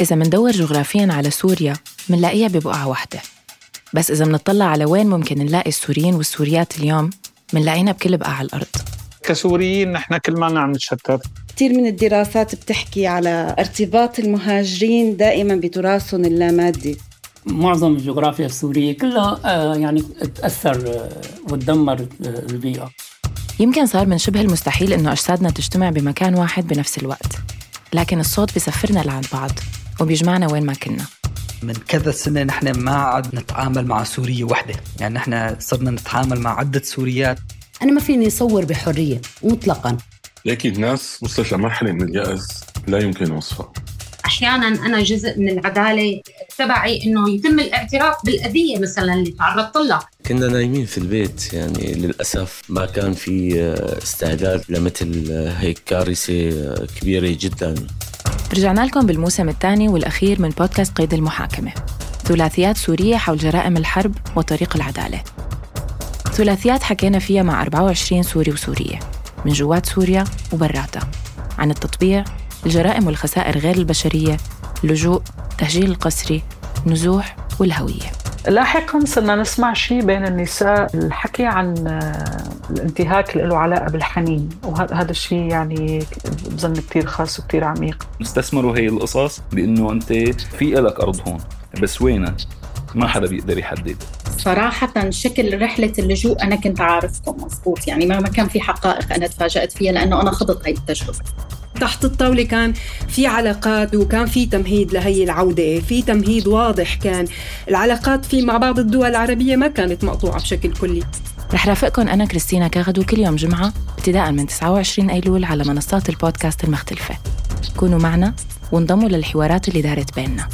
إذا مندور جغرافيا على سوريا منلاقيها ببقعة واحدة. بس إذا منطلع على وين ممكن نلاقي السوريين والسوريات اليوم؟ منلاقينا بكل بقع الأرض. كسوريين نحن كل ما عم نتشتت. كثير من الدراسات بتحكي على ارتباط المهاجرين دائما بتراثهم اللامادي. معظم الجغرافيا السورية كلها آه، يعني تأثر آه، وتدمر آه، البيئة. يمكن صار من شبه المستحيل إنه أجسادنا تجتمع بمكان واحد بنفس الوقت لكن الصوت بيسفرنا لعند بعض. وبيجمعنا وين ما كنا. من كذا سنة نحن ما عاد نتعامل مع سورية وحدة. يعني نحن صرنا نتعامل مع عدة سوريات. أنا ما فيني أصور بحرية مطلقاً. لكن الناس وصلت لمرحلة من اليأس لا يمكن وصفها. أحيانا أنا جزء من العدالة تبعي إنه يتم الاعتراف بالأذية مثلا اللي تعرضت لها كنا نايمين في البيت يعني للأسف ما كان في استعداد لمثل هيك كارثة كبيرة جدا. رجعنا لكم بالموسم الثاني والأخير من بودكاست قيد المحاكمة. ثلاثيات سورية حول جرائم الحرب وطريق العدالة. ثلاثيات حكينا فيها مع 24 سوري وسورية من جوات سوريا وبراتها عن التطبيع الجرائم والخسائر غير البشرية اللجوء تهجير القسري النزوح والهوية. لاحقا صرنا نسمع شيء بين النساء الحكي عن آه، الانتهاك اللي له علاقة بالحنين وهذا الشيء يعني بظن كثير خاص وكثير عميق. استثمروا هي القصص بإنه أنت في لك أرض هون بس وينها ما حدا بيقدر يحدد. صراحة شكل رحلة اللجوء أنا كنت عارفكم مضبوط يعني ما كان في حقائق أنا تفاجأت فيها لأنه أنا خضت هاي التجربة. تحت الطاولة كان في علاقات وكان في تمهيد لهي العودة في تمهيد واضح كان. العلاقات في مع بعض الدول العربية ما كانت مقطوعة بشكل كلي. رح رافقكم أنا كريستينا كاغدو كل يوم جمعة ابتداء من 29 أيلول على منصات البودكاست المختلفة. كونوا معنا وانضموا للحوارات اللي دارت بيننا.